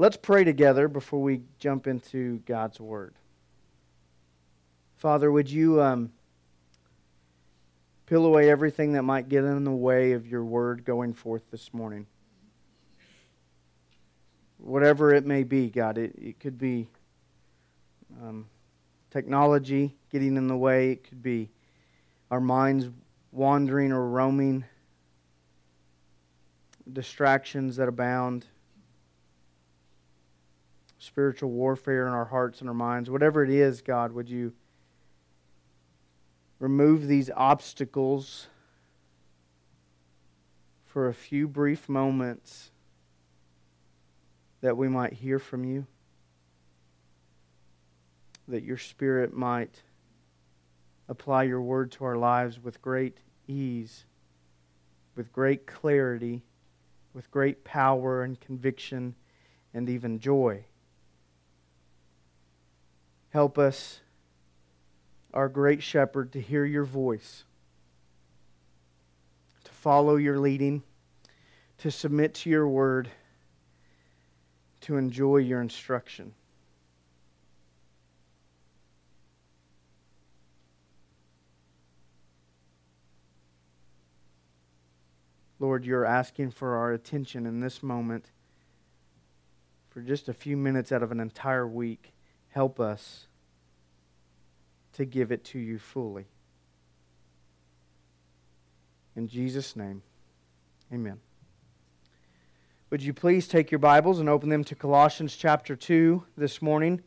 Let's pray together before we jump into God's Word. Father, would you um, peel away everything that might get in the way of your Word going forth this morning? Whatever it may be, God, it, it could be um, technology getting in the way, it could be our minds wandering or roaming, distractions that abound spiritual warfare in our hearts and our minds, whatever it is, God, would you remove these obstacles for a few brief moments that we might hear from you, that your Spirit might apply your word to our lives with great ease, with great clarity, with great power and conviction, and even joy. Help us, our great shepherd, to hear your voice, to follow your leading, to submit to your word, to enjoy your instruction. Lord, you're asking for our attention in this moment for just a few minutes out of an entire week. Help us to give it to you fully. In Jesus' name, amen. Would you please take your Bibles and open them to Colossians chapter 2 this morning?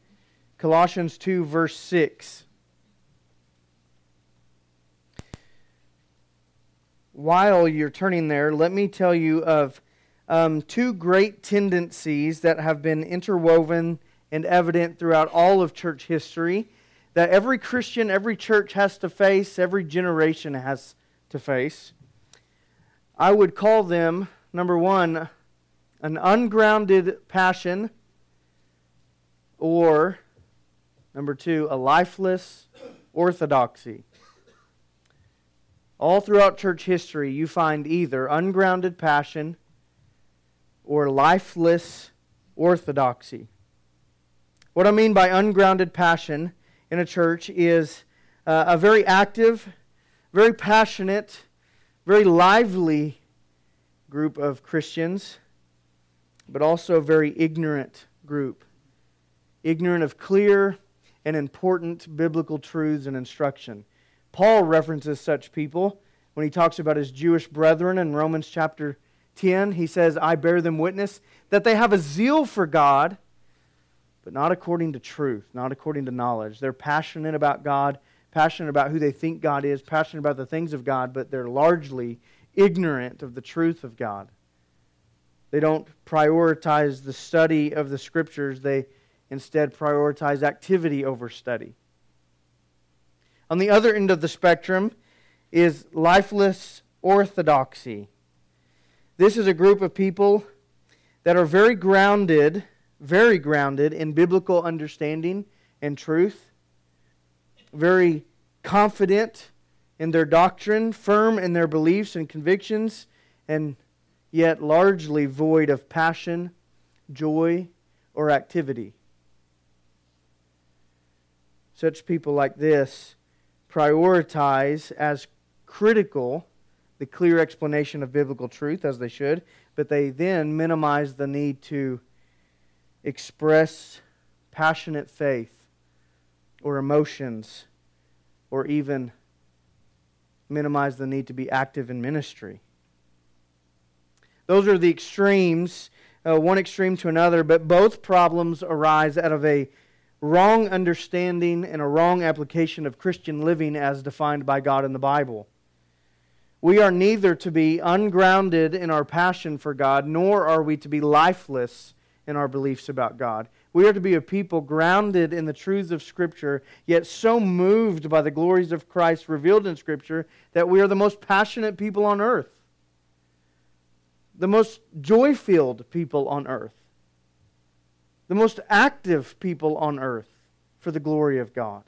Colossians 2, verse 6. While you're turning there, let me tell you of um, two great tendencies that have been interwoven and evident throughout all of church history that every Christian, every church has to face, every generation has to face. I would call them, number one, an ungrounded passion, or, number two, a lifeless orthodoxy. All throughout church history, you find either ungrounded passion or lifeless orthodoxy. What I mean by ungrounded passion in a church is uh, a very active, very passionate, very lively group of Christians, but also a very ignorant group. Ignorant of clear and important biblical truths and instruction. Paul references such people when he talks about his Jewish brethren in Romans chapter 10. He says, I bear them witness that they have a zeal for God but not according to truth, not according to knowledge. They're passionate about God, passionate about who they think God is, passionate about the things of God, but they're largely ignorant of the truth of God. They don't prioritize the study of the scriptures, they instead prioritize activity over study. On the other end of the spectrum is lifeless orthodoxy. This is a group of people that are very grounded very grounded in biblical understanding and truth, very confident in their doctrine, firm in their beliefs and convictions, and yet largely void of passion, joy, or activity. Such people like this prioritize as critical the clear explanation of biblical truth, as they should, but they then minimize the need to express passionate faith or emotions or even minimize the need to be active in ministry. Those are the extremes, uh, one extreme to another, but both problems arise out of a wrong understanding and a wrong application of Christian living as defined by God in the Bible. We are neither to be ungrounded in our passion for God, nor are we to be lifeless in our beliefs about God. We are to be a people grounded in the truths of Scripture, yet so moved by the glories of Christ revealed in Scripture that we are the most passionate people on earth, the most joy filled people on earth, the most active people on earth for the glory of God.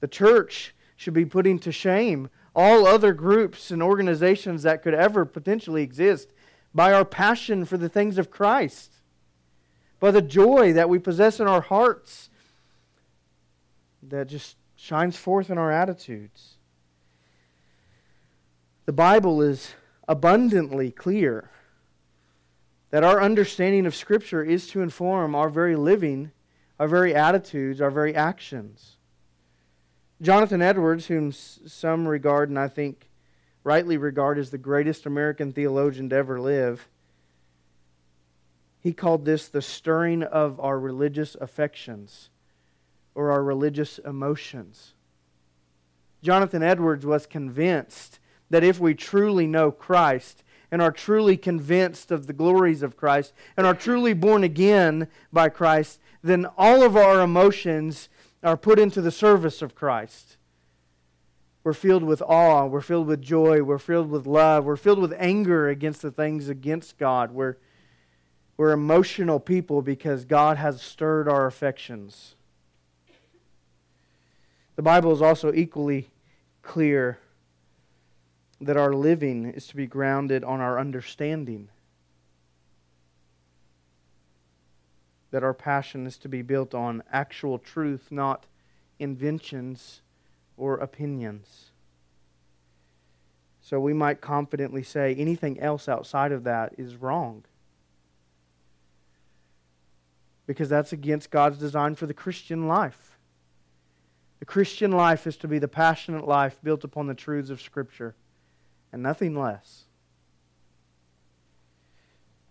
The church should be putting to shame all other groups and organizations that could ever potentially exist by our passion for the things of Christ. by the joy that we possess in our hearts that just shines forth in our attitudes. The Bible is abundantly clear that our understanding of Scripture is to inform our very living, our very attitudes, our very actions. Jonathan Edwards, whom some regard and I think rightly regard as the greatest American theologian to ever live, he called this the stirring of our religious affections or our religious emotions. Jonathan Edwards was convinced that if we truly know Christ and are truly convinced of the glories of Christ and are truly born again by Christ, then all of our emotions are put into the service of Christ. We're filled with awe, we're filled with joy, we're filled with love, we're filled with anger against the things against God. We're, we're emotional people because God has stirred our affections. The Bible is also equally clear that our living is to be grounded on our understanding. That our passion is to be built on actual truth, not inventions or opinions. So we might confidently say anything else outside of that is wrong. Because that's against God's design for the Christian life. The Christian life is to be the passionate life built upon the truths of Scripture and nothing less.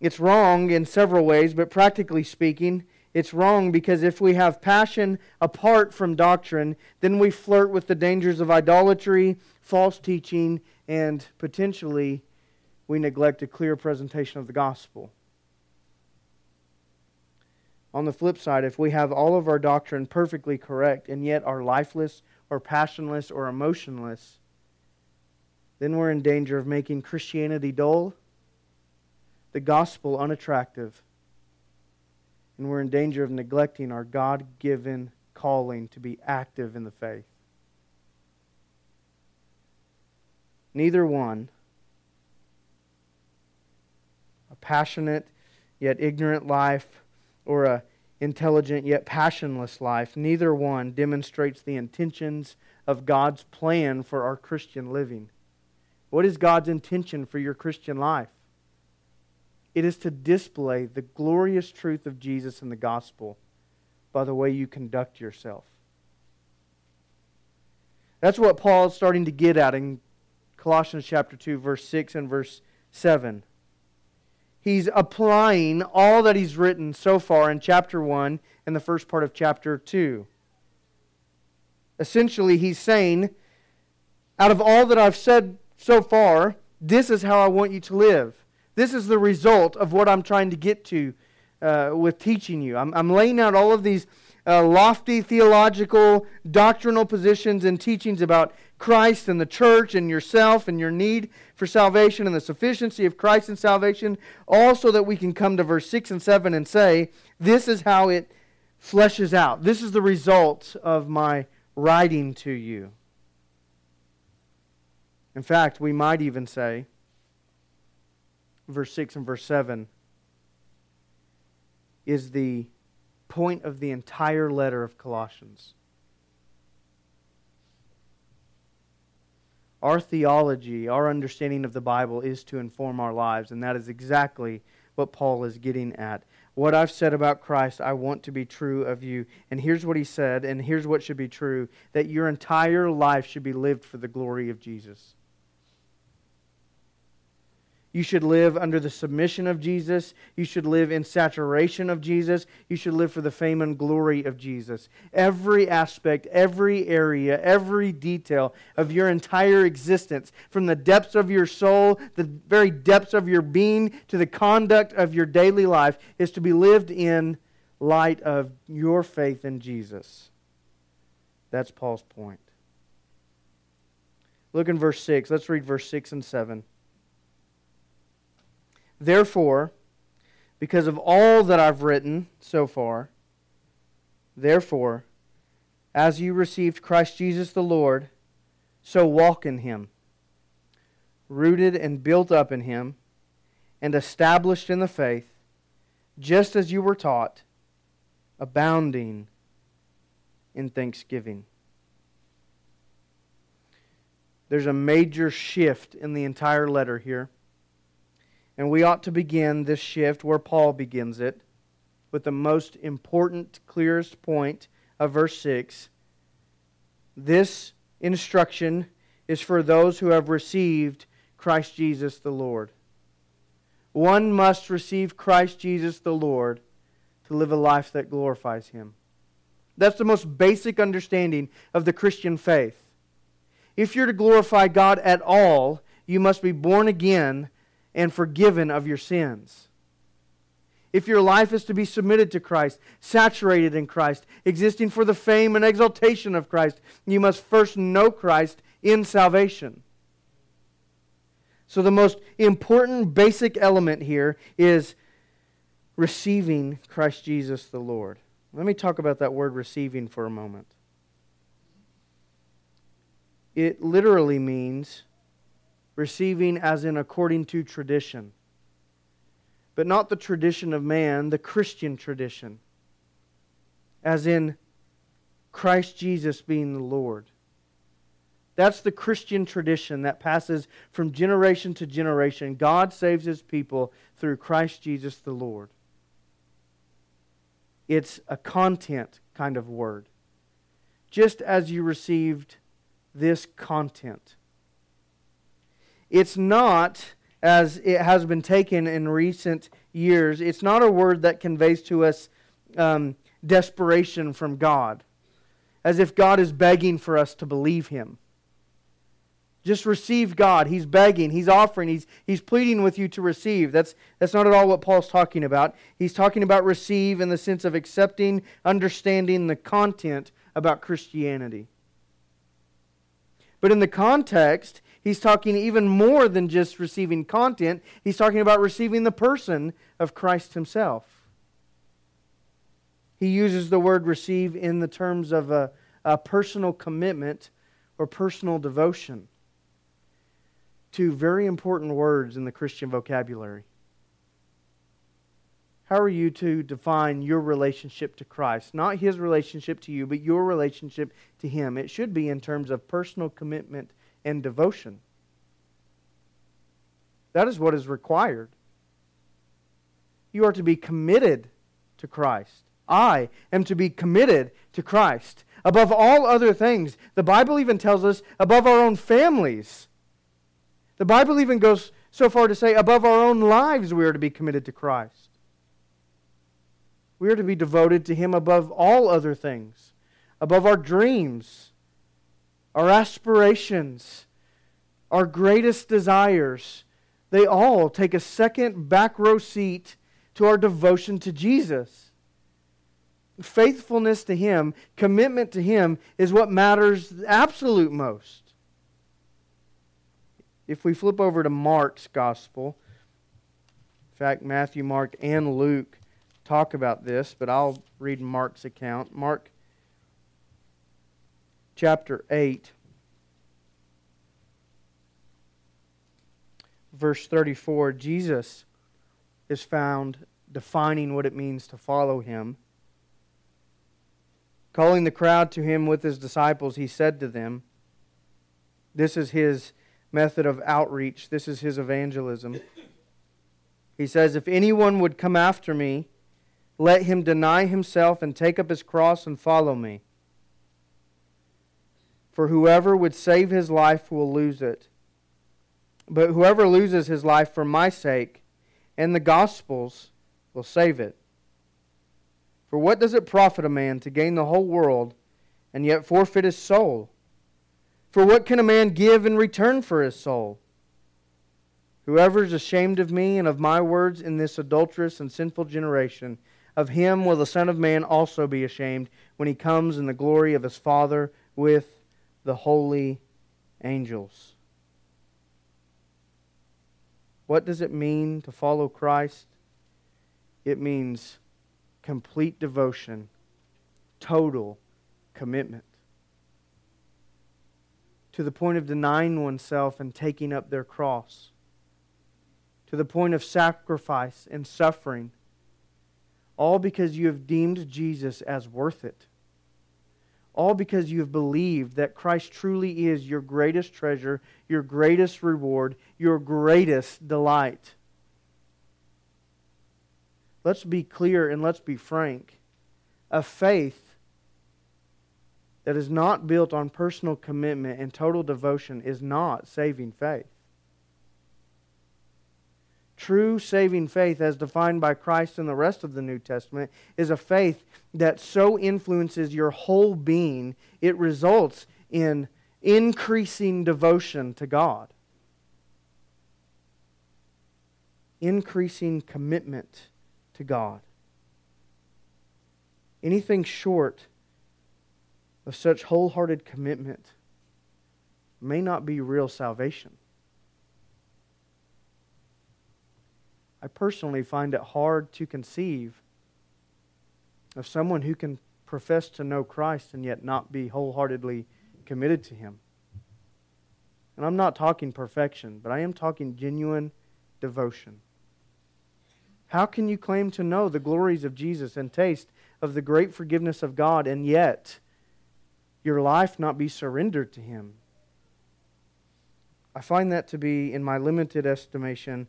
It's wrong in several ways, but practically speaking, it's wrong because if we have passion apart from doctrine, then we flirt with the dangers of idolatry, false teaching, and potentially we neglect a clear presentation of the gospel. On the flip side, if we have all of our doctrine perfectly correct and yet are lifeless or passionless or emotionless, then we're in danger of making Christianity dull, the gospel unattractive, and we're in danger of neglecting our God given calling to be active in the faith. Neither one, a passionate yet ignorant life, or a intelligent yet passionless life, neither one demonstrates the intentions of God's plan for our Christian living. What is God's intention for your Christian life? It is to display the glorious truth of Jesus and the gospel by the way you conduct yourself. That's what Paul is starting to get at in Colossians chapter 2, verse 6 and verse 7. He's applying all that he's written so far in chapter 1 and the first part of chapter 2. Essentially, he's saying, out of all that I've said so far, this is how I want you to live. This is the result of what I'm trying to get to uh, with teaching you. I'm, I'm, laying out all of these uh, lofty theological, doctrinal positions and teachings about Christ and the church and yourself and your need for salvation and the sufficiency of Christ in salvation, all so that we can come to verse 6 and 7 and say, This is how it fleshes out. This is the result of my writing to you. In fact, we might even say, verse 6 and verse 7 is the point of the entire letter of Colossians. Our theology, our understanding of the Bible is to inform our lives, and that is exactly what Paul is getting at. What I've said about Christ, I want to be true of you. And here's what he said, and here's what should be true that your entire life should be lived for the glory of Jesus. You should live under the submission of Jesus. You should live in saturation of Jesus. You should live for the fame and glory of Jesus. Every aspect, every area, every detail of your entire existence, from the depths of your soul, the very depths of your being, to the conduct of your daily life, is to be lived in light of your faith in Jesus. That's Paul's point. Look in verse 6. Let's read verse 6 and 7. Therefore, because of all that I've written so far, therefore, as you received Christ Jesus the Lord, so walk in him, rooted and built up in him, and established in the faith, just as you were taught, abounding in thanksgiving. There's a major shift in the entire letter here. And we ought to begin this shift where Paul begins it with the most important, clearest point of verse 6. This instruction is for those who have received Christ Jesus the Lord. One must receive Christ Jesus the Lord to live a life that glorifies Him. That's the most basic understanding of the Christian faith. If you're to glorify God at all, you must be born again and forgiven of your sins. If your life is to be submitted to Christ, saturated in Christ, existing for the fame and exaltation of Christ, you must first know Christ in salvation. So, the most important basic element here is receiving Christ Jesus the Lord. Let me talk about that word receiving for a moment. It literally means receiving as in according to tradition. But not the tradition of man, the Christian tradition. As in Christ Jesus being the Lord. That's the Christian tradition that passes from generation to generation. God saves his people through Christ Jesus the Lord. It's a content kind of word. Just as you received this content. It's not, as it has been taken in recent years, it's not a word that conveys to us um, desperation from God, as if God is begging for us to believe Him. Just receive God. He's begging, He's offering, He's, he's pleading with you to receive. That's, that's not at all what Paul's talking about. He's talking about receive in the sense of accepting, understanding the content about Christianity. But in the context, he's talking even more than just receiving content. He's talking about receiving the person of Christ himself. He uses the word receive in the terms of a, a personal commitment or personal devotion. Two very important words in the Christian vocabulary. How are you to define your relationship to Christ? Not his relationship to you, but your relationship to him. It should be in terms of personal commitment and devotion. That is what is required. You are to be committed to Christ. I am to be committed to Christ. Above all other things, the Bible even tells us above our own families. The Bible even goes so far to say above our own lives we are to be committed to Christ. We are to be devoted to Him above all other things, above our dreams, our aspirations, our greatest desires. They all take a second back row seat to our devotion to Jesus. Faithfulness to Him, commitment to Him, is what matters absolute most. If we flip over to Mark's Gospel, in fact, Matthew, Mark, and Luke talk about this, but I'll read Mark's account. Mark chapter 8, verse 34. Jesus is found defining what it means to follow him. Calling the crowd to him with his disciples, he said to them, This is his method of outreach, this is his evangelism. He says, If anyone would come after me, let him deny himself and take up his cross and follow me. For whoever would save his life will lose it. But whoever loses his life for my sake and the gospel's will save it. For what does it profit a man to gain the whole world and yet forfeit his soul? For what can a man give in return for his soul? Whoever is ashamed of me and of my words in this adulterous and sinful generation, of him will the Son of Man also be ashamed when he comes in the glory of his Father with the holy angels. What does it mean to follow Christ? It means complete devotion, total commitment. To the point of denying oneself and taking up their cross. To the point of sacrifice and suffering all because you have deemed Jesus as worth it. All because you have believed that Christ truly is your greatest treasure, your greatest reward, your greatest delight. Let's be clear and let's be frank. A faith that is not built on personal commitment and total devotion is not saving faith. True saving faith, as defined by Christ in the rest of the New Testament, is a faith that so influences your whole being, it results in increasing devotion to God, increasing commitment to God. Anything short of such wholehearted commitment may not be real salvation. I personally find it hard to conceive of someone who can profess to know Christ and yet not be wholeheartedly committed to Him. And I'm not talking perfection, but I am talking genuine devotion. How can you claim to know the glories of Jesus and taste of the great forgiveness of God and yet your life not be surrendered to Him? I find that to be, in my limited estimation,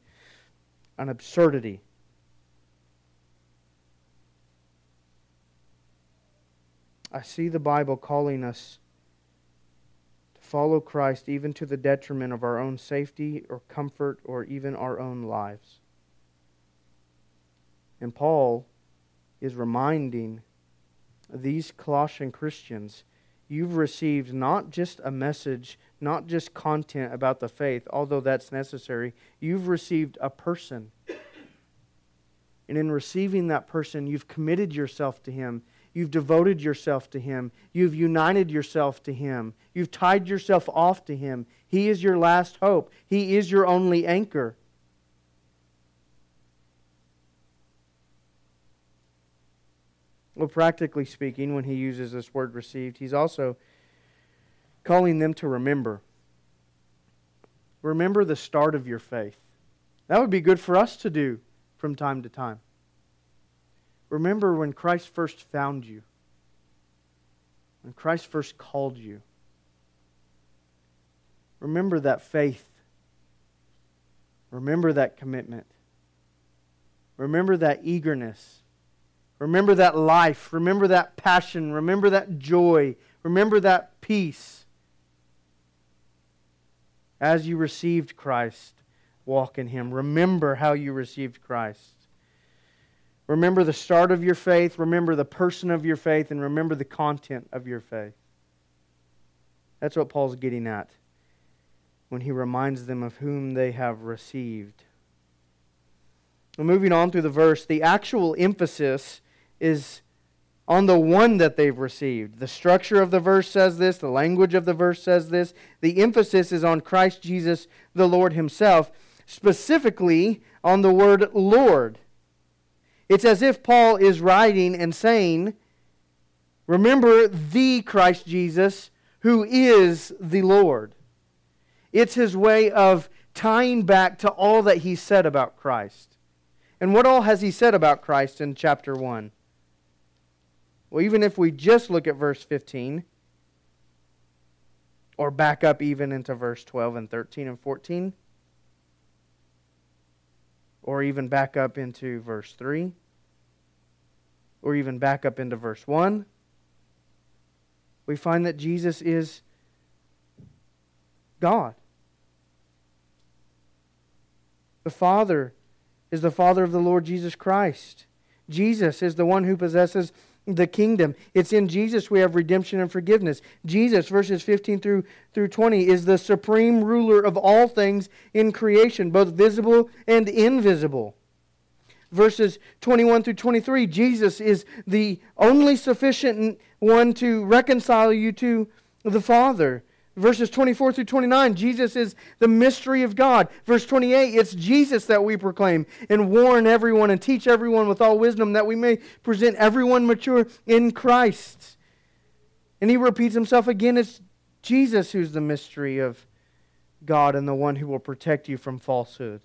an absurdity. I see the Bible calling us to follow Christ even to the detriment of our own safety or comfort or even our own lives. And Paul is reminding these Colossian Christians you've received not just a message, not just content about the faith, although that's necessary. You've received a person. And in receiving that person, you've committed yourself to him. You've devoted yourself to him. You've united yourself to him. You've tied yourself off to him. He is your last hope, he is your only anchor. Well, practically speaking, when he uses this word received, he's also calling them to remember. Remember the start of your faith. That would be good for us to do from time to time. Remember when Christ first found you, when Christ first called you. Remember that faith. Remember that commitment. Remember that eagerness Remember that life. Remember that passion. Remember that joy. Remember that peace. As you received Christ, walk in Him. Remember how you received Christ. Remember the start of your faith. Remember the person of your faith. And remember the content of your faith. That's what Paul's getting at when he reminds them of whom they have received. moving on through the verse, the actual emphasis is on the one that they've received. The structure of the verse says this, the language of the verse says this. The emphasis is on Christ Jesus, the Lord Himself, specifically on the word Lord. It's as if Paul is writing and saying, Remember the Christ Jesus who is the Lord. It's his way of tying back to all that he said about Christ. And what all has he said about Christ in chapter 1? Well, even if we just look at verse 15, or back up even into verse 12 and 13 and 14, or even back up into verse 3, or even back up into verse 1, we find that Jesus is God. The Father is the Father of the Lord Jesus Christ. Jesus is the one who possesses the kingdom. It's in Jesus we have redemption and forgiveness. Jesus, verses 15 through, through 20, is the supreme ruler of all things in creation, both visible and invisible. Verses 21 through 23, Jesus is the only sufficient one to reconcile you to the Father. Verses 24 through 29, Jesus is the mystery of God. Verse 28, it's Jesus that we proclaim and warn everyone and teach everyone with all wisdom that we may present everyone mature in Christ. And he repeats himself again it's Jesus who's the mystery of God and the one who will protect you from falsehood.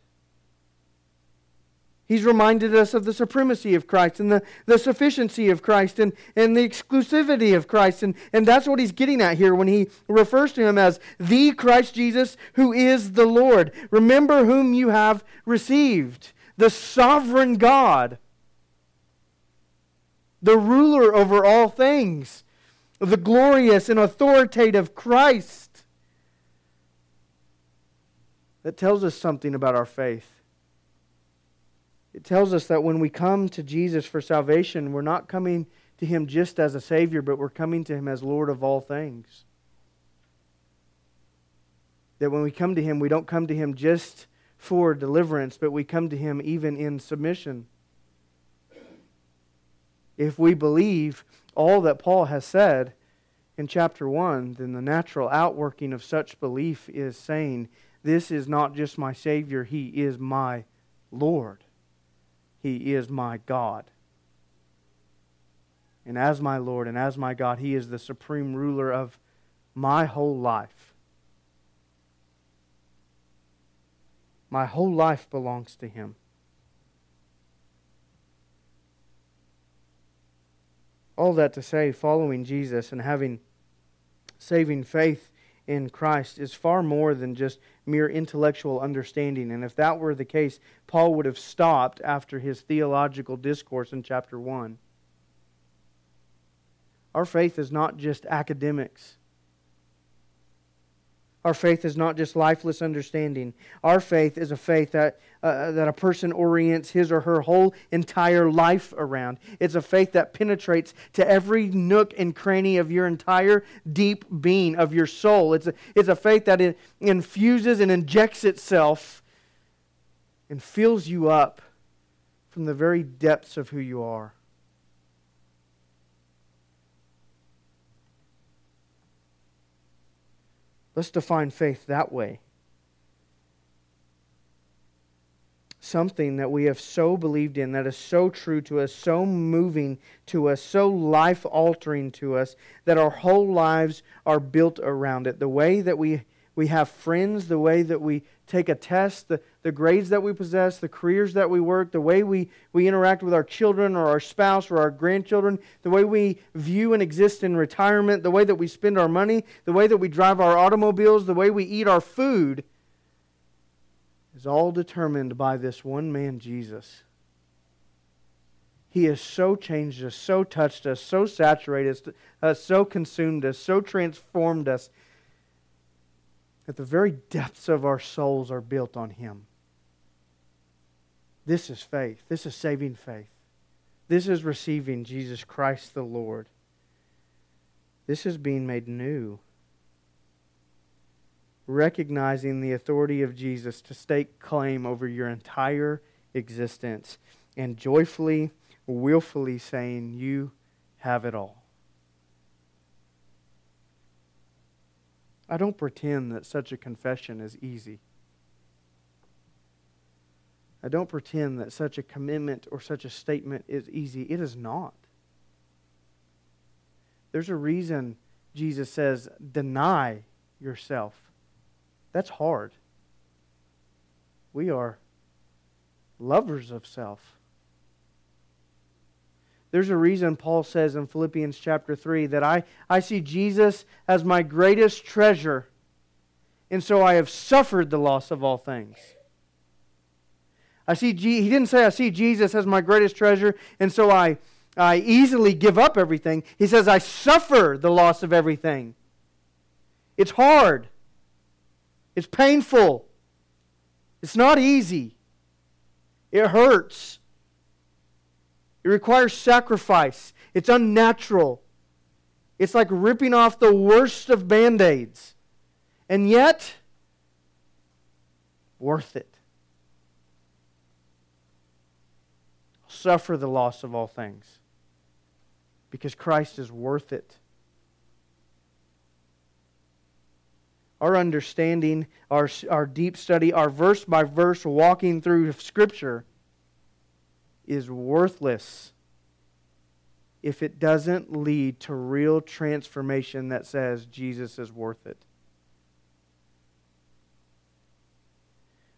He's reminded us of the supremacy of Christ and the, the sufficiency of Christ and, and the exclusivity of Christ. And, and that's what he's getting at here when he refers to him as the Christ Jesus who is the Lord. Remember whom you have received the sovereign God, the ruler over all things, the glorious and authoritative Christ. That tells us something about our faith. It tells us that when we come to Jesus for salvation, we're not coming to Him just as a Savior, but we're coming to Him as Lord of all things. That when we come to Him, we don't come to Him just for deliverance, but we come to Him even in submission. If we believe all that Paul has said in chapter 1, then the natural outworking of such belief is saying, This is not just my Savior, He is my Lord. He is my God. And as my Lord and as my God, He is the supreme ruler of my whole life. My whole life belongs to Him. All that to say, following Jesus and having saving faith in Christ is far more than just mere intellectual understanding. And if that were the case, Paul would have stopped after his theological discourse in chapter 1. Our faith is not just academics. Our faith is not just lifeless understanding. Our faith is a faith that, uh, that a person orients his or her whole entire life around. It's a faith that penetrates to every nook and cranny of your entire deep being, of your soul. It's a, it's a faith that it infuses and injects itself and fills you up from the very depths of who you are. Let's define faith that way. Something that we have so believed in, that is so true to us, so moving to us, so life altering to us, that our whole lives are built around it. The way that we, we have friends, the way that we take a test, the, the grades that we possess, the careers that we work, the way we, we interact with our children or our spouse or our grandchildren, the way we view and exist in retirement, the way that we spend our money, the way that we drive our automobiles, the way we eat our food is all determined by this one man, Jesus. He has so changed us, so touched us, so saturated us, uh, so consumed us, so transformed us that the very depths of our souls are built on Him. This is faith. This is saving faith. This is receiving Jesus Christ the Lord. This is being made new. Recognizing the authority of Jesus to stake claim over your entire existence and joyfully, willfully saying, You have it all. I don't pretend that such a confession is easy. I don't pretend that such a commitment or such a statement is easy. It is not. There's a reason Jesus says, deny yourself. That's hard. We are lovers of self. There's a reason Paul says in Philippians chapter 3 that I, I see Jesus as my greatest treasure, and so I have suffered the loss of all things. I see he didn't say I see Jesus as my greatest treasure, and so I, I easily give up everything. He says I suffer the loss of everything. It's hard. It's painful. It's not easy. It hurts. It requires sacrifice. It's unnatural. It's like ripping off the worst of band aids. And yet, worth it. Suffer the loss of all things because Christ is worth it. Our understanding, our, our deep study, our verse by verse walking through Scripture is worthless if it doesn't lead to real transformation that says Jesus is worth it.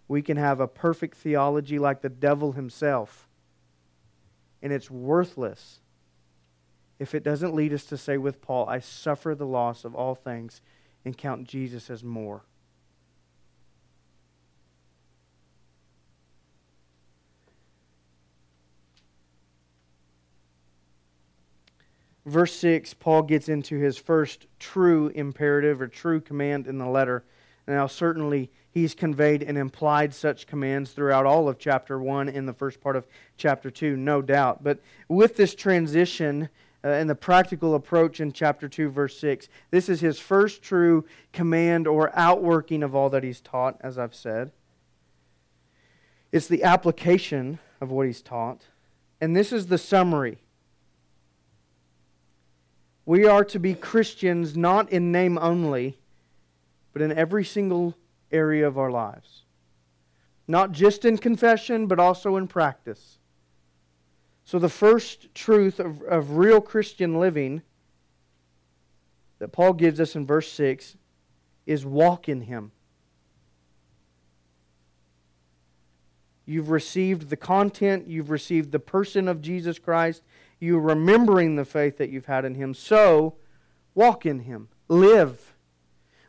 we can have a perfect theology like the devil himself, and it's worthless if it doesn't lead us to say with Paul, I suffer the loss of all things and count Jesus as more. Verse 6, Paul gets into his first true imperative or true command in the letter. Now, certainly, he's conveyed and implied such commands throughout all of chapter 1 in the first part of chapter 2, no doubt. But with this transition uh, and the practical approach in chapter 2, verse 6, this is his first true command or outworking of all that he's taught, as I've said. It's the application of what he's taught. And this is the summary we are to be Christians not in name only, but in every single area of our lives. Not just in confession, but also in practice. So, the first truth of, of real Christian living that Paul gives us in verse 6 is walk in Him. You've received the content, you've received the person of Jesus Christ, you remembering the faith that you've had in Him. So, walk in Him. Live.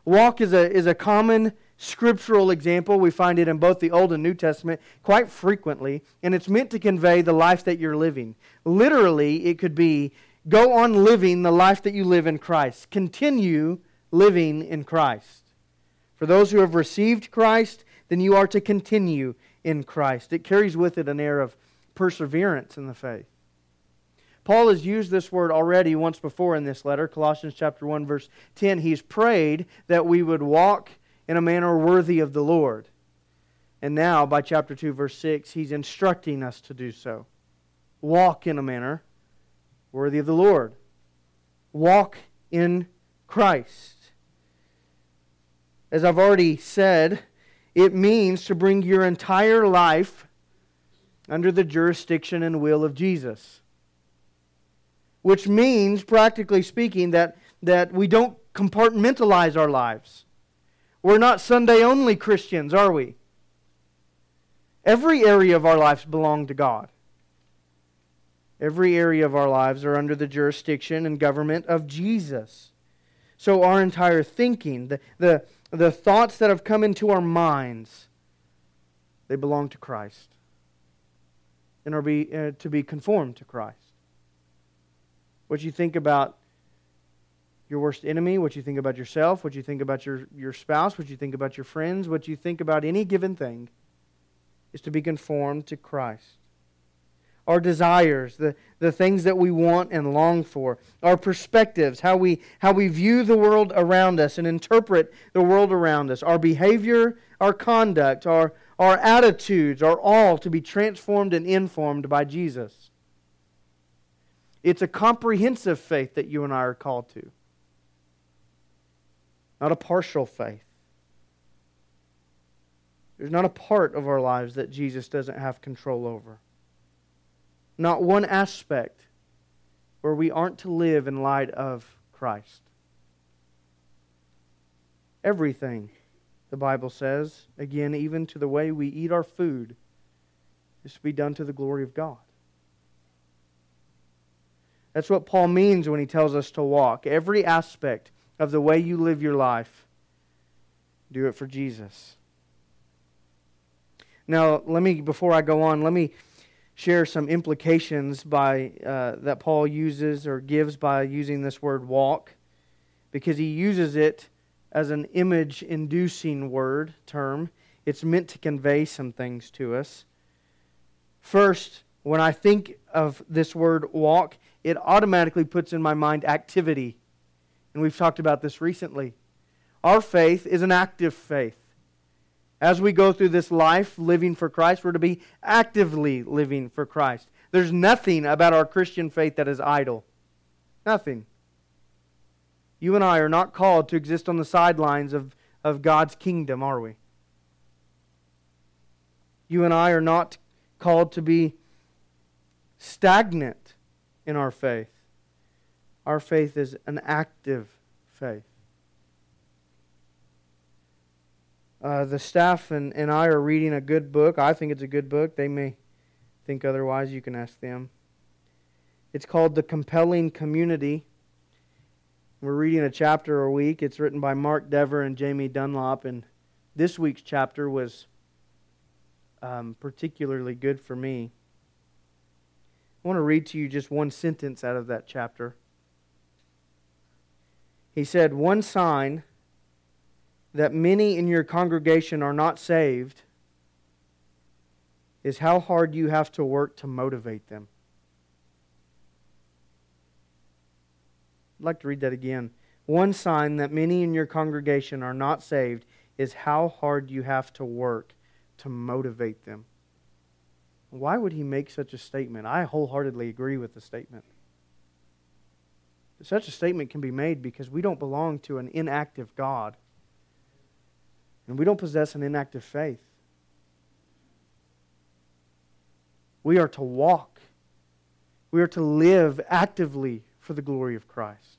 Walk is a, is a common scriptural example. We find it in both the Old and New Testament quite frequently, and it's meant to convey the life that you're living. Literally, it could be go on living the life that you live in Christ. Continue living in Christ. For those who have received Christ, then you are to continue in Christ. It carries with it an air of perseverance in the faith. Paul has used this word already once before in this letter, Colossians chapter 1 verse 10. He's prayed that we would walk in a manner worthy of the Lord. And now by chapter 2 verse 6, he's instructing us to do so. Walk in a manner worthy of the Lord. Walk in Christ. As I've already said, it means to bring your entire life under the jurisdiction and will of Jesus which means, practically speaking, that, that we don't compartmentalize our lives. We're not Sunday only Christians, are we? Every area of our lives belong to God. Every area of our lives are under the jurisdiction and government of Jesus. So our entire thinking, the, the, the thoughts that have come into our minds, they belong to Christ and are be, uh, to be conformed to Christ what you think about your worst enemy, what you think about yourself, what you think about your, your spouse, what you think about your friends, what you think about any given thing, is to be conformed to Christ. Our desires, the, the things that we want and long for, our perspectives, how we, how we view the world around us and interpret the world around us, our behavior, our conduct, our, our attitudes are all to be transformed and informed by Jesus. It's a comprehensive faith that you and I are called to, not a partial faith. There's not a part of our lives that Jesus doesn't have control over. Not one aspect where we aren't to live in light of Christ. Everything, the Bible says, again, even to the way we eat our food, is to be done to the glory of God. That's what Paul means when he tells us to walk. Every aspect of the way you live your life, do it for Jesus. Now, let me, before I go on, let me share some implications by, uh, that Paul uses or gives by using this word walk, because he uses it as an image inducing word term. It's meant to convey some things to us. First, when I think of this word walk, it automatically puts in my mind activity. And we've talked about this recently. Our faith is an active faith. As we go through this life living for Christ, we're to be actively living for Christ. There's nothing about our Christian faith that is idle. Nothing. You and I are not called to exist on the sidelines of, of God's kingdom, are we? You and I are not called to be stagnant in our faith. Our faith is an active faith. Uh, the staff and, and I are reading a good book. I think it's a good book. They may think otherwise. You can ask them. It's called The Compelling Community. We're reading a chapter a week. It's written by Mark Dever and Jamie Dunlop. And this week's chapter was um, particularly good for me. I want to read to you just one sentence out of that chapter. He said, One sign that many in your congregation are not saved is how hard you have to work to motivate them. I'd like to read that again. One sign that many in your congregation are not saved is how hard you have to work to motivate them. Why would he make such a statement? I wholeheartedly agree with the statement. Such a statement can be made because we don't belong to an inactive God. And we don't possess an inactive faith. We are to walk. We are to live actively for the glory of Christ.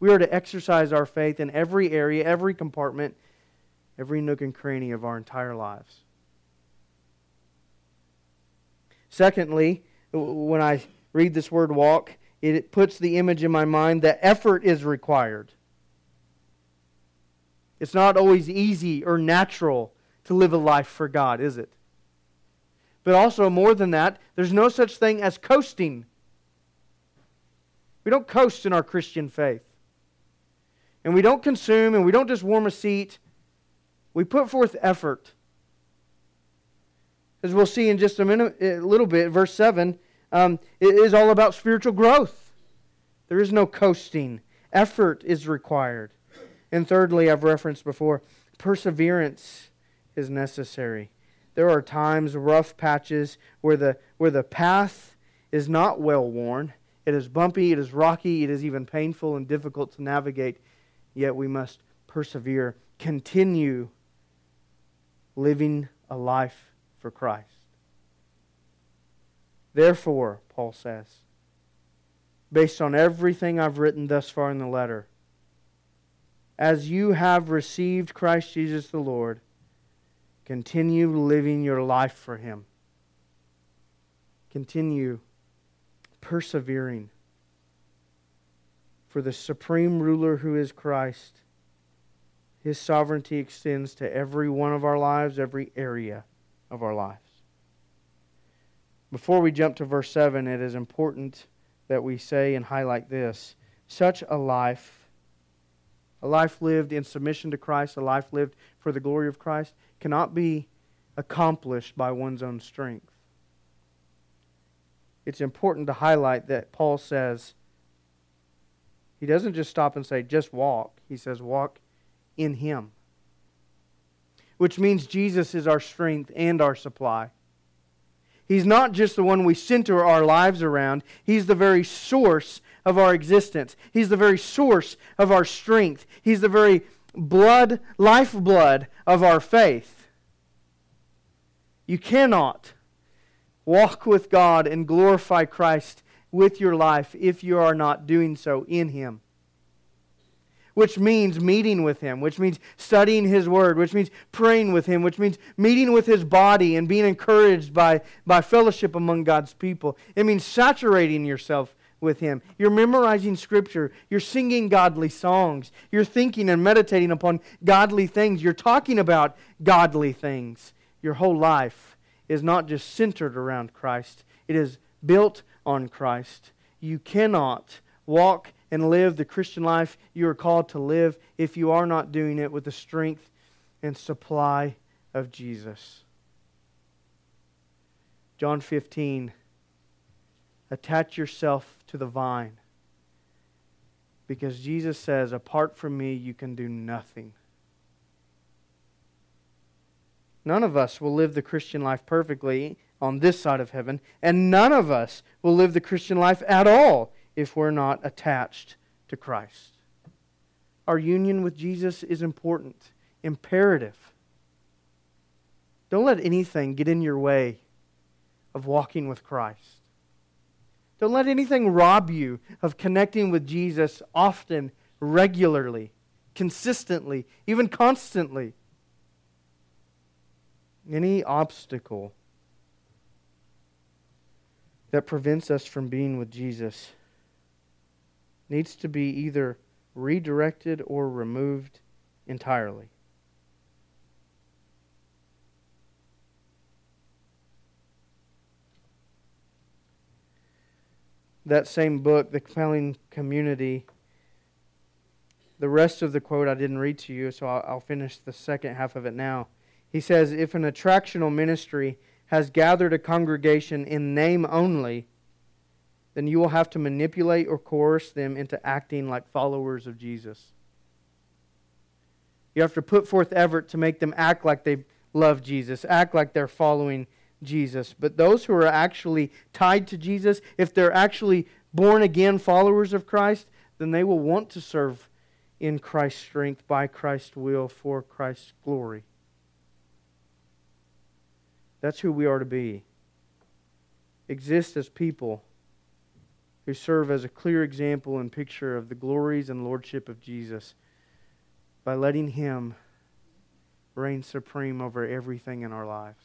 We are to exercise our faith in every area, every compartment, every nook and cranny of our entire lives. Secondly, when I read this word walk, it puts the image in my mind that effort is required. It's not always easy or natural to live a life for God, is it? But also, more than that, there's no such thing as coasting. We don't coast in our Christian faith. And we don't consume and we don't just warm a seat. We put forth effort. As we'll see in just a minute, a little bit, verse 7, um, it is all about spiritual growth. There is no coasting, effort is required. And thirdly, I've referenced before, perseverance is necessary. There are times, rough patches, where the, where the path is not well worn. It is bumpy, it is rocky, it is even painful and difficult to navigate, yet we must persevere, continue living a life for Christ. Therefore, Paul says, based on everything I've written thus far in the letter, as you have received Christ Jesus the Lord, continue living your life for Him. Continue persevering for the supreme ruler who is Christ. His sovereignty extends to every one of our lives, every area of our lives. Before we jump to verse 7, it is important that we say and highlight this. Such a life, a life lived in submission to Christ, a life lived for the glory of Christ, cannot be accomplished by one's own strength. It's important to highlight that Paul says, he doesn't just stop and say, just walk. He says, walk in Him which means Jesus is our strength and our supply. He's not just the one we center our lives around, He's the very source of our existence. He's the very source of our strength. He's the very blood, lifeblood of our faith. You cannot walk with God and glorify Christ with your life if you are not doing so in Him which means meeting with Him, which means studying His Word, which means praying with Him, which means meeting with His body and being encouraged by, by fellowship among God's people. It means saturating yourself with Him. You're memorizing Scripture. You're singing godly songs. You're thinking and meditating upon godly things. You're talking about godly things. Your whole life is not just centered around Christ, it is built on Christ. You cannot walk and live the Christian life you are called to live if you are not doing it with the strength and supply of Jesus. John 15 Attach yourself to the vine. Because Jesus says, apart from me, you can do nothing. None of us will live the Christian life perfectly on this side of heaven, and none of us will live the Christian life at all if we're not attached to Christ. Our union with Jesus is important, imperative. Don't let anything get in your way of walking with Christ. Don't let anything rob you of connecting with Jesus often, regularly, consistently, even constantly. any obstacle that prevents us from being with Jesus needs to be either redirected or removed entirely. That same book, The Compelling Community, the rest of the quote I didn't read to you, so I'll, I'll finish the second half of it now. He says, If an attractional ministry has gathered a congregation in name only, then you will have to manipulate or coerce them into acting like followers of Jesus. You have to put forth effort to make them act like they love Jesus, act like they're following Jesus. But those who are actually tied to Jesus, if they're actually born again followers of Christ, then they will want to serve in Christ's strength, by Christ's will, for Christ's glory. That's who we are to be. Exist as people who serve as a clear example and picture of the glories and lordship of Jesus by letting Him reign supreme over everything in our lives.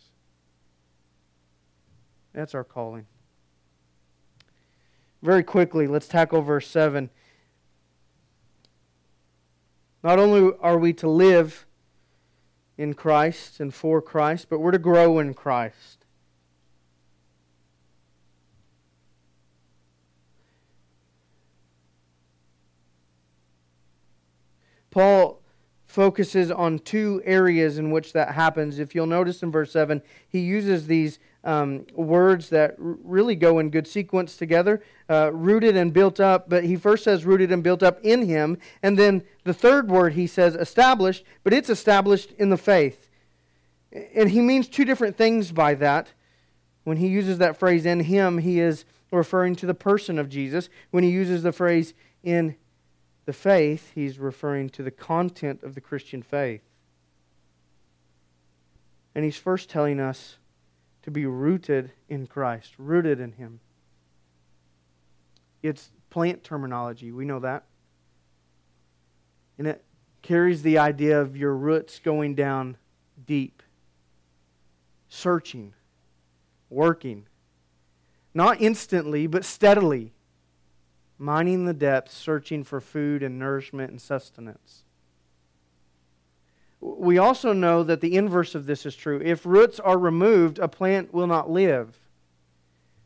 That's our calling. Very quickly, let's tackle verse 7. Not only are we to live in Christ and for Christ, but we're to grow in Christ. Paul focuses on two areas in which that happens. If you'll notice in verse 7, he uses these um, words that r- really go in good sequence together uh, rooted and built up. But he first says rooted and built up in him. And then the third word he says established, but it's established in the faith. And he means two different things by that. When he uses that phrase in him, he is referring to the person of Jesus. When he uses the phrase in the faith, he's referring to the content of the Christian faith. And he's first telling us to be rooted in Christ, rooted in Him. It's plant terminology, we know that. And it carries the idea of your roots going down deep, searching, working. Not instantly, but steadily mining the depths, searching for food and nourishment and sustenance. We also know that the inverse of this is true. If roots are removed, a plant will not live.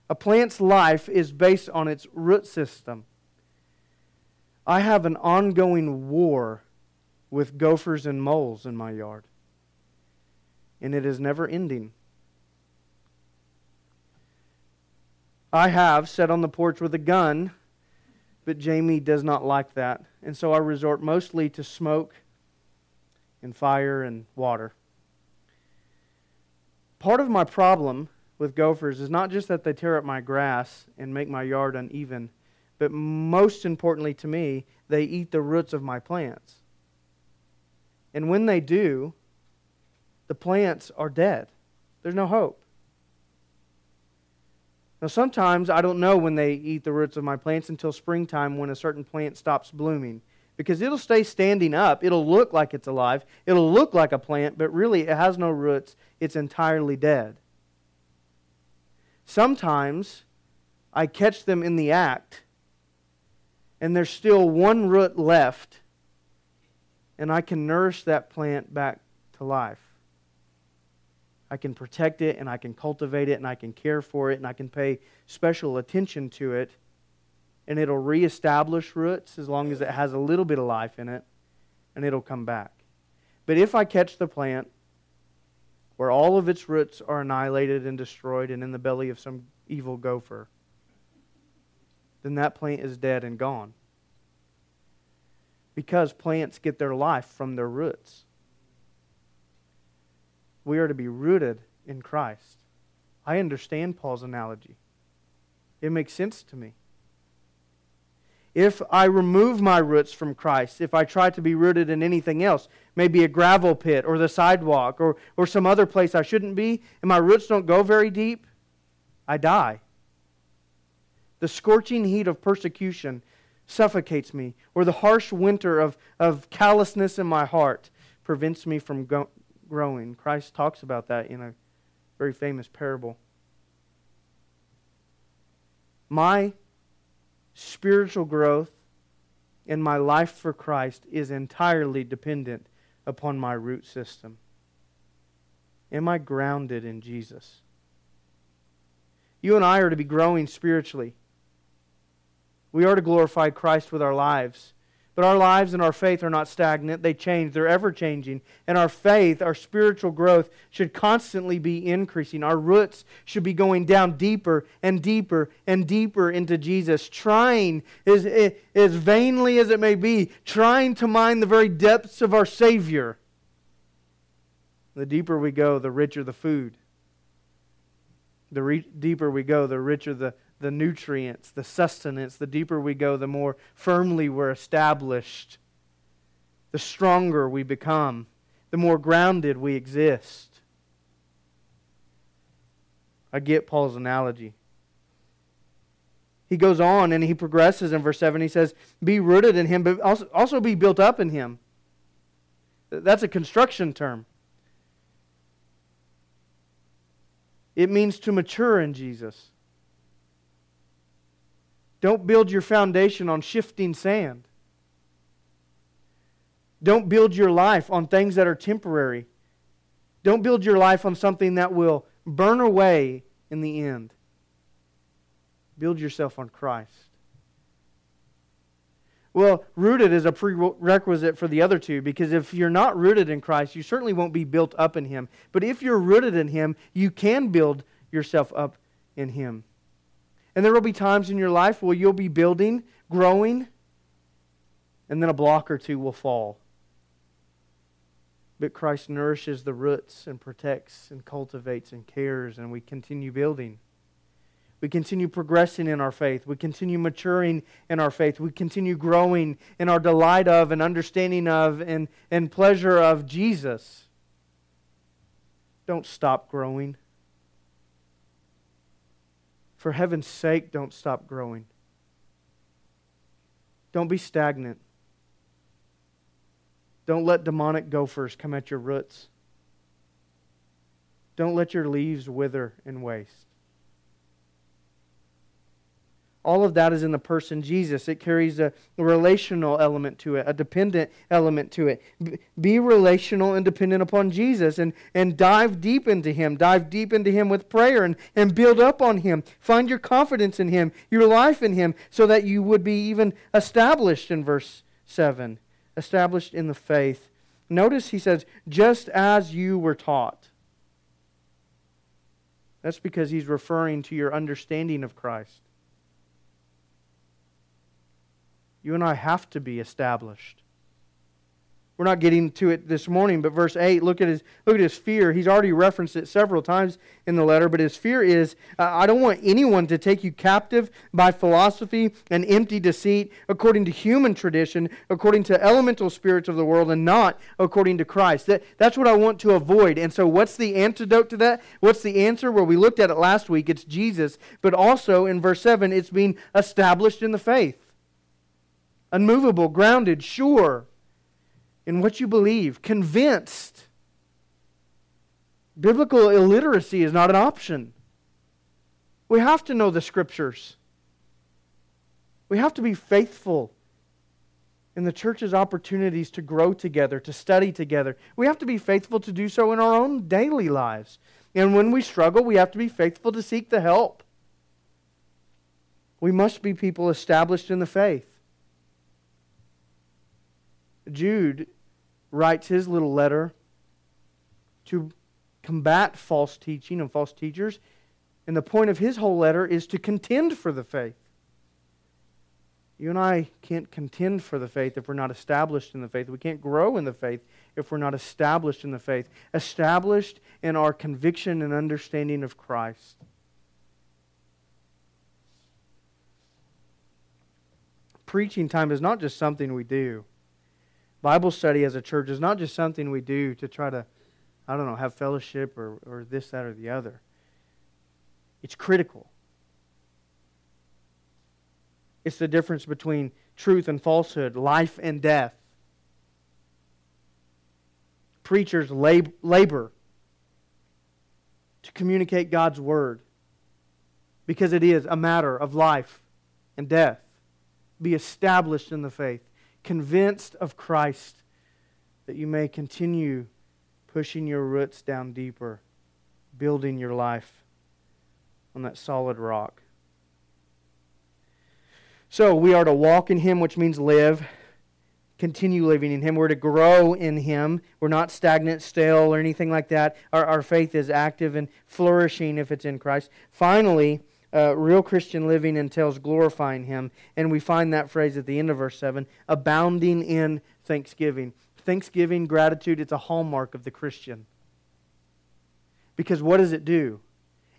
A plant's life is based on its root system. I have an ongoing war with gophers and moles in my yard, and it is never ending. I have sat on the porch with a gun but Jamie does not like that. And so I resort mostly to smoke and fire and water. Part of my problem with gophers is not just that they tear up my grass and make my yard uneven, but most importantly to me, they eat the roots of my plants. And when they do, the plants are dead. There's no hope. Now, sometimes I don't know when they eat the roots of my plants until springtime when a certain plant stops blooming. Because it'll stay standing up. It'll look like it's alive. It'll look like a plant, but really it has no roots. It's entirely dead. Sometimes I catch them in the act, and there's still one root left, and I can nourish that plant back to life. I can protect it and I can cultivate it and I can care for it and I can pay special attention to it. And it'll reestablish roots as long as it has a little bit of life in it and it'll come back. But if I catch the plant where all of its roots are annihilated and destroyed and in the belly of some evil gopher, then that plant is dead and gone. Because plants get their life from their roots we are to be rooted in Christ. I understand Paul's analogy, it makes sense to me. If I remove my roots from Christ, if I try to be rooted in anything else, maybe a gravel pit or the sidewalk or, or some other place I shouldn't be, and my roots don't go very deep, I die. The scorching heat of persecution suffocates me, or the harsh winter of, of callousness in my heart prevents me from go, growing. Christ talks about that in a very famous parable. My spiritual growth and my life for Christ is entirely dependent upon my root system. Am I grounded in Jesus? You and I are to be growing spiritually. We are to glorify Christ with our lives. But our lives and our faith are not stagnant. They change. They're ever changing. And our faith, our spiritual growth, should constantly be increasing. Our roots should be going down deeper and deeper and deeper into Jesus, trying, as, as vainly as it may be, trying to mine the very depths of our Savior. The deeper we go, the richer the food. The re- deeper we go, the richer the, the nutrients, the sustenance, the deeper we go, the more firmly we're established, the stronger we become, the more grounded we exist. I get Paul's analogy. He goes on and he progresses in verse 7. He says, Be rooted in him, but also, also be built up in him. That's a construction term. It means to mature in Jesus. Don't build your foundation on shifting sand. Don't build your life on things that are temporary. Don't build your life on something that will burn away in the end. Build yourself on Christ. Well, rooted is a prerequisite for the other two because if you're not rooted in Christ, you certainly won't be built up in Him. But if you're rooted in Him, you can build yourself up in Him. And there will be times in your life where you'll be building, growing, and then a block or two will fall. But Christ nourishes the roots and protects and cultivates and cares, and we continue building. We continue progressing in our faith. We continue maturing in our faith. We continue growing in our delight of and understanding of and, and pleasure of Jesus. Don't stop growing. For heaven's sake, don't stop growing. Don't be stagnant. Don't let demonic gophers come at your roots. Don't let your leaves wither and waste. All of that is in the person Jesus. It carries a, relational element to it, a dependent element to it. be relational and dependent upon Jesus and, and dive deep into Him. Dive deep into Him with prayer and, and build up on Him. Find your confidence in Him, your life in Him, so that you would be even established in verse 7. Established in the faith. Notice he says, just as you were taught. That's because he's referring to your understanding of Christ. You and I have to be established. We're not getting to it this morning, but verse 8, look at his, look at his fear. He's already referenced it several times in the letter, but his fear is uh, I don't want anyone to take you captive by philosophy and empty deceit, according to human tradition, according to elemental spirits of the world, and not according to Christ. That, that's what I want to avoid. And so, what's the antidote to that? What's the answer? Well, we looked at it last week. It's Jesus, but also in verse 7, it's being established in the faith unmovable, grounded, sure in what you believe, convinced. Biblical illiteracy is not an option. We have to know the scriptures. We have to be faithful in the church's opportunities to grow together, to study together. We have to be faithful to do so in our own daily lives. And when we struggle, we have to be faithful to seek the help. We must be people established in the faith. Jude writes his little letter to combat false teaching and false teachers. And the point of his whole letter is to contend for the faith. You and I can't contend for the faith if we're not established in the faith. We can't grow in the faith if we're not established in the faith, established in our conviction and understanding of Christ. Preaching time is not just something we do. Bible study as a church is not just something we do to try to, I don't know, have fellowship or, or this, that, or the other. It's critical. It's the difference between truth and falsehood, life and death. preachers lab- labor to communicate God's word because it is a matter of life and death. Be established in the faith, convinced of Christ, that you may continue pushing your roots down deeper, building your life on that solid rock. So we are to walk in Him, which means live, continue living in Him. We're to grow in Him. We're not stagnant, stale, or anything like that. Our, our faith is active and flourishing if it's in Christ. Finally, uh, real Christian living entails glorifying Him. And we find that phrase at the end of verse 7 abounding in thanksgiving. Thanksgiving, gratitude, it's a hallmark of the Christian. Because what does it do?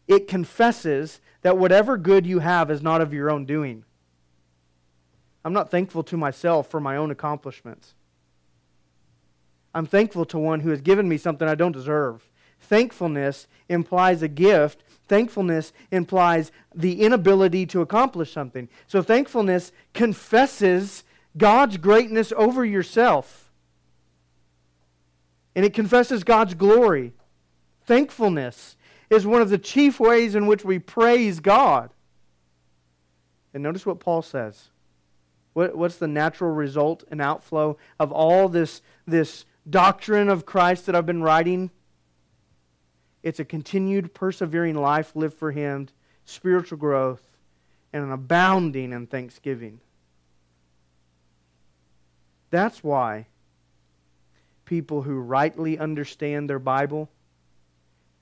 It confesses that whatever good you have is not of your own doing. I'm not thankful to myself for my own accomplishments. I'm thankful to one who has given me something I don't deserve. Thankfulness implies a gift. Thankfulness implies the inability to accomplish something. So thankfulness confesses God's greatness over yourself. And it confesses God's glory. Thankfulness is one of the chief ways in which we praise God. And notice what Paul says. What, what's the natural result and outflow of all this, this doctrine of Christ that I've been writing? It's a continued, persevering life lived for Him, spiritual growth, and an abounding in thanksgiving. That's why people who rightly understand their Bible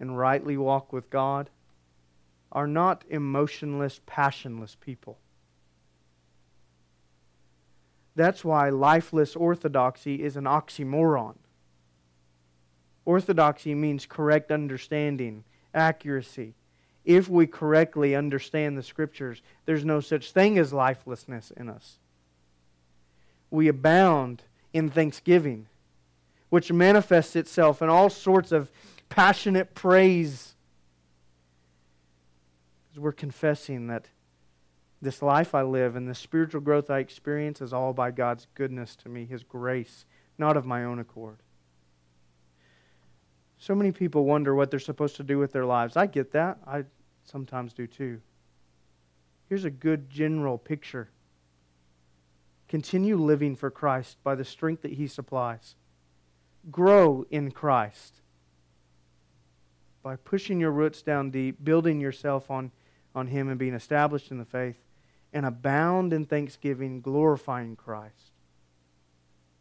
and rightly walk with God are not emotionless, passionless people. That's why lifeless orthodoxy is an oxymoron. Orthodoxy means correct understanding, accuracy. If we correctly understand the Scriptures, there's no such thing as lifelessness in us. We abound in thanksgiving, which manifests itself in all sorts of passionate praise. Because we're confessing that this life I live and the spiritual growth I experience is all by God's goodness to me, His grace, not of my own accord. So many people wonder what they're supposed to do with their lives. I get that. I sometimes do too. Here's a good general picture continue living for Christ by the strength that He supplies, grow in Christ by pushing your roots down deep, building yourself on, on Him, and being established in the faith and abound in thanksgiving, glorifying Christ.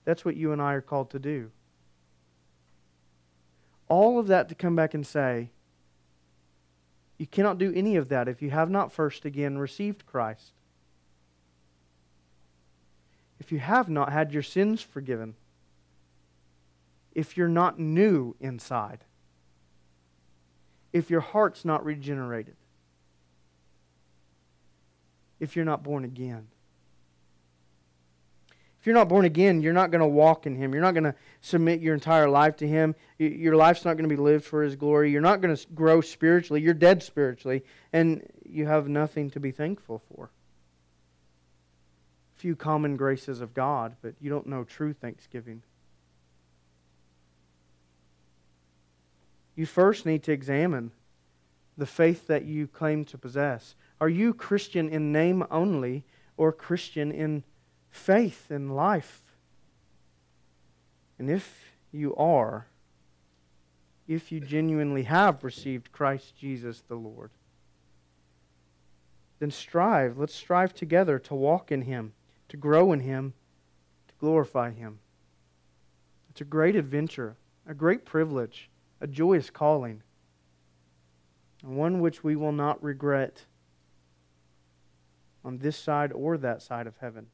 That's what you and I are called to do. All of that to come back and say, you cannot do any of that if you have not first again received Christ. If you have not had your sins forgiven. If you're not new inside. If your heart's not regenerated if you're not born again. You're not born again, you're not going to walk in Him. You're not going to submit your entire life to Him. Your life's not going to be lived for His glory. You're not going to grow spiritually. You're dead spiritually, and you have nothing to be thankful for. Few common graces of God, but you don't know true thanksgiving. You first need to examine the faith that you claim to possess. Are you Christian in name only or Christian in faith and life? And if you are, if you genuinely have received Christ Jesus the Lord, then strive. Let's strive together to walk in Him, to grow in Him, to glorify Him. It's a great adventure, a great privilege, a joyous calling, and one which we will not regret on this side or that side of heaven.